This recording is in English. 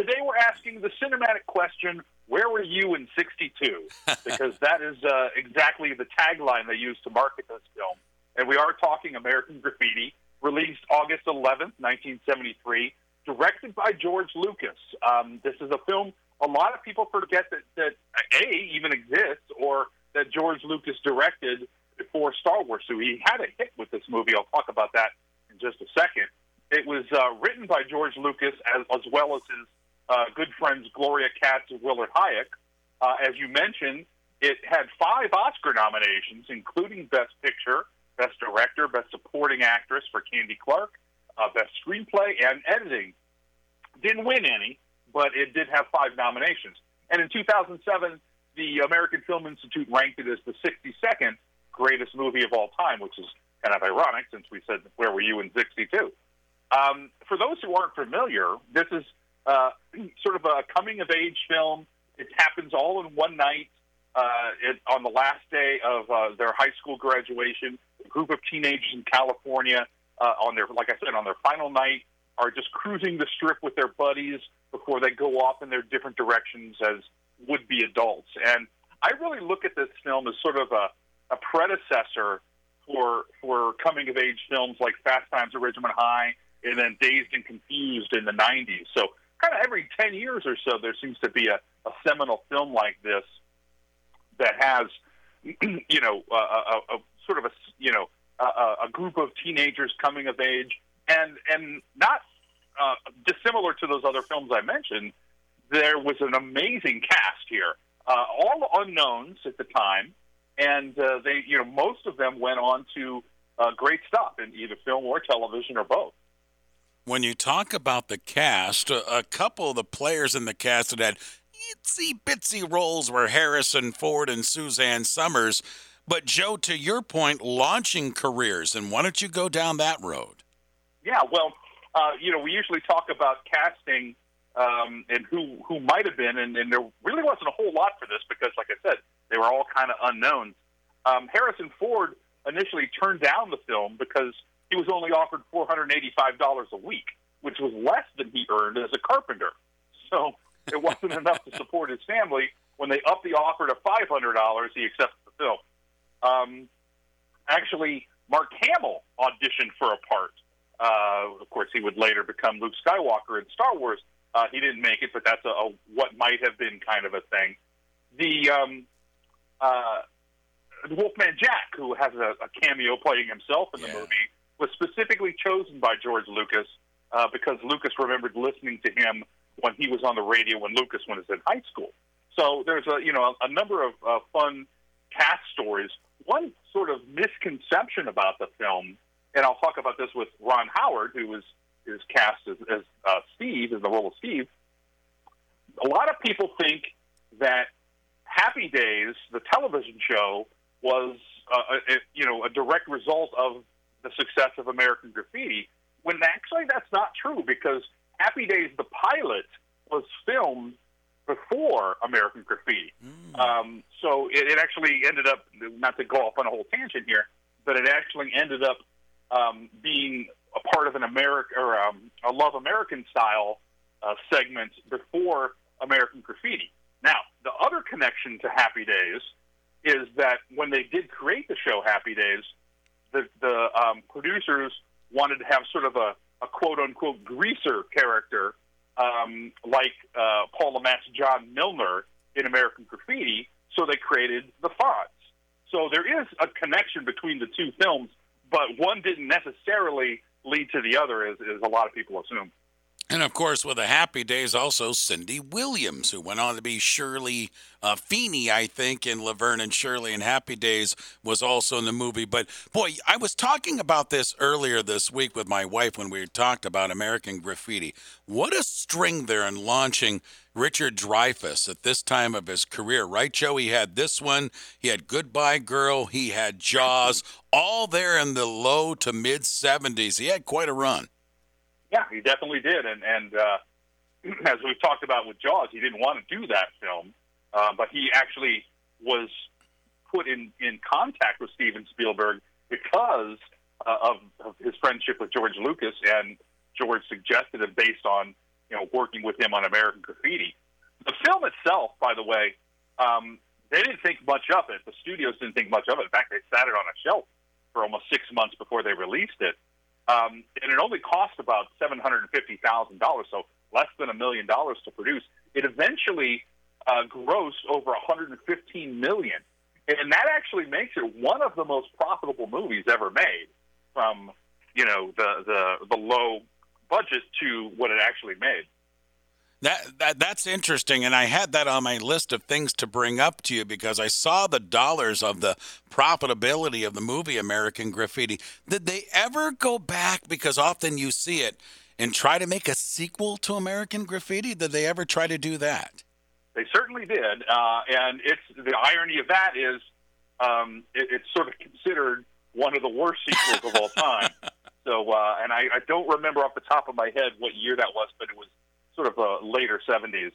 today we're asking the cinematic question: Where were you in '62? Because that is uh, exactly the tagline they used to market this film. And we are talking American Graffiti, released August 11th, 1973, directed by George Lucas. Um, this is a film a lot of people forget that, that A even exists or that George Lucas directed before Star Wars. So he had a hit with this movie. I'll talk about that in just a second. It was uh, written by George Lucas as, as well as his uh, good friends Gloria Katz and Willard Huyck. Uh, as you mentioned, it had five Oscar nominations, including Best Picture, Best Director, Best Supporting Actress for Candy Clark, uh, Best Screenplay, and Editing. Didn't win any, but it did have five nominations. And in 2007, the American Film Institute ranked it as the 62nd greatest movie of all time, which is kind of ironic since we said, Where were you in 62? Um, for those who aren't familiar, this is uh, sort of a coming of age film. It happens all in one night. Uh, it, on the last day of uh, their high school graduation, a group of teenagers in California, uh, on their, like I said, on their final night, are just cruising the strip with their buddies before they go off in their different directions as would be adults. And I really look at this film as sort of a, a predecessor for for coming of age films like Fast Times at Ridgemont High and then Dazed and Confused in the 90s. So kind of every 10 years or so, there seems to be a, a seminal film like this that has, you know, a, a, a sort of a, you know, a, a group of teenagers coming of age and and not uh, dissimilar to those other films I mentioned, there was an amazing cast here, uh, all unknowns at the time, and uh, they, you know, most of them went on to uh, great stuff in either film or television or both. When you talk about the cast, a, couple of the players in the cast that had itsy bitsy roles were Harrison Ford and Suzanne Somers. But Joe, to your point, launching careers, and why don't you go down that road? Yeah, well, uh, you know, we usually talk about casting um, and who who might have been, and, and there really wasn't a whole lot for this because, like I said, they were all kind of unknowns. Um, Harrison Ford initially turned down the film because he was only offered four hundred eighty-five dollars a week, which was less than he earned as a carpenter. So it wasn't enough to support his family. When they upped the offer to five hundred dollars, he accepted the film. Um, actually, Mark Hamill auditioned for a part uh, of course, he would later become Luke Skywalker in Star Wars. Uh, he didn't make it, but that's a, a what might have been kind of a thing. The um, uh, Wolfman Jack, who has a, a cameo playing himself in the Yeah. movie, was specifically chosen by George Lucas uh, because Lucas remembered listening to him when he was on the radio when Lucas was in high school. So there's a you know a, a number of uh, fun cast stories. One sort of misconception about the film, and I'll talk about this with Ron Howard, who is is cast as, as uh, Steve in the role of Steve. A lot of people think that Happy Days, the television show, was uh, a, you know a direct result of the success of American Graffiti. When actually that's not true because Happy Days, the pilot, was filmed before American Graffiti. Um, so it, it actually ended up not to go off on a whole tangent here, but it actually ended up um, being a part of an American or um, a Love American style uh, segment before American Graffiti. Now, the other connection to Happy Days is that when they did create the show Happy Days, the the um, producers wanted to have sort of a, a quote unquote greaser character, um, like uh, Paul Le Mat's John Milner in American Graffiti, so they created the Fonz. So there is a connection between the two films, but one didn't necessarily lead to the other, as, as a lot of people assume. And of course, with the Happy Days, also Cindy Williams, who went on to be Shirley uh, Feeney, I think, in Laverne and Shirley and Happy Days, was also in the movie. But boy, I was talking about this earlier this week with my wife when we talked about American Graffiti. What a string there in launching Richard Dreyfuss at this time of his career, right, Joe? He had this one, he had Goodbye Girl, he had Jaws, all there in the low to mid 70s. He had quite a run. Yeah, he definitely did, and and uh, as we've talked about with Jaws, he didn't want to do that film, uh, but he actually was put in in contact with Steven Spielberg because uh, of, of his friendship with George Lucas, and George suggested it based on you know, working with him on American Graffiti. The film itself, by the way, um, they didn't think much of it. The studios didn't think much of it. In fact, they sat it on a shelf for almost six months before they released it. Um, and it only cost about seven hundred and fifty thousand dollars, so less than a million dollars to produce. It eventually uh, grossed over one hundred and fifteen million, and that actually makes it one of the most profitable movies ever made. From you know the the the low budget to what it actually made. That, that that's interesting, and I had that on my list of things to bring up to you because I saw the dollars of the profitability of the movie American Graffiti. Did they ever go back? Because often you see it and try to make a sequel to American Graffiti. Did they ever try to do that? They certainly did, uh, and it's the irony of that is um, it, it's sort of considered one of the worst sequels of all time. So, uh, and I, I don't remember off the top of my head what year that was, but it was sort of uh, later 70s.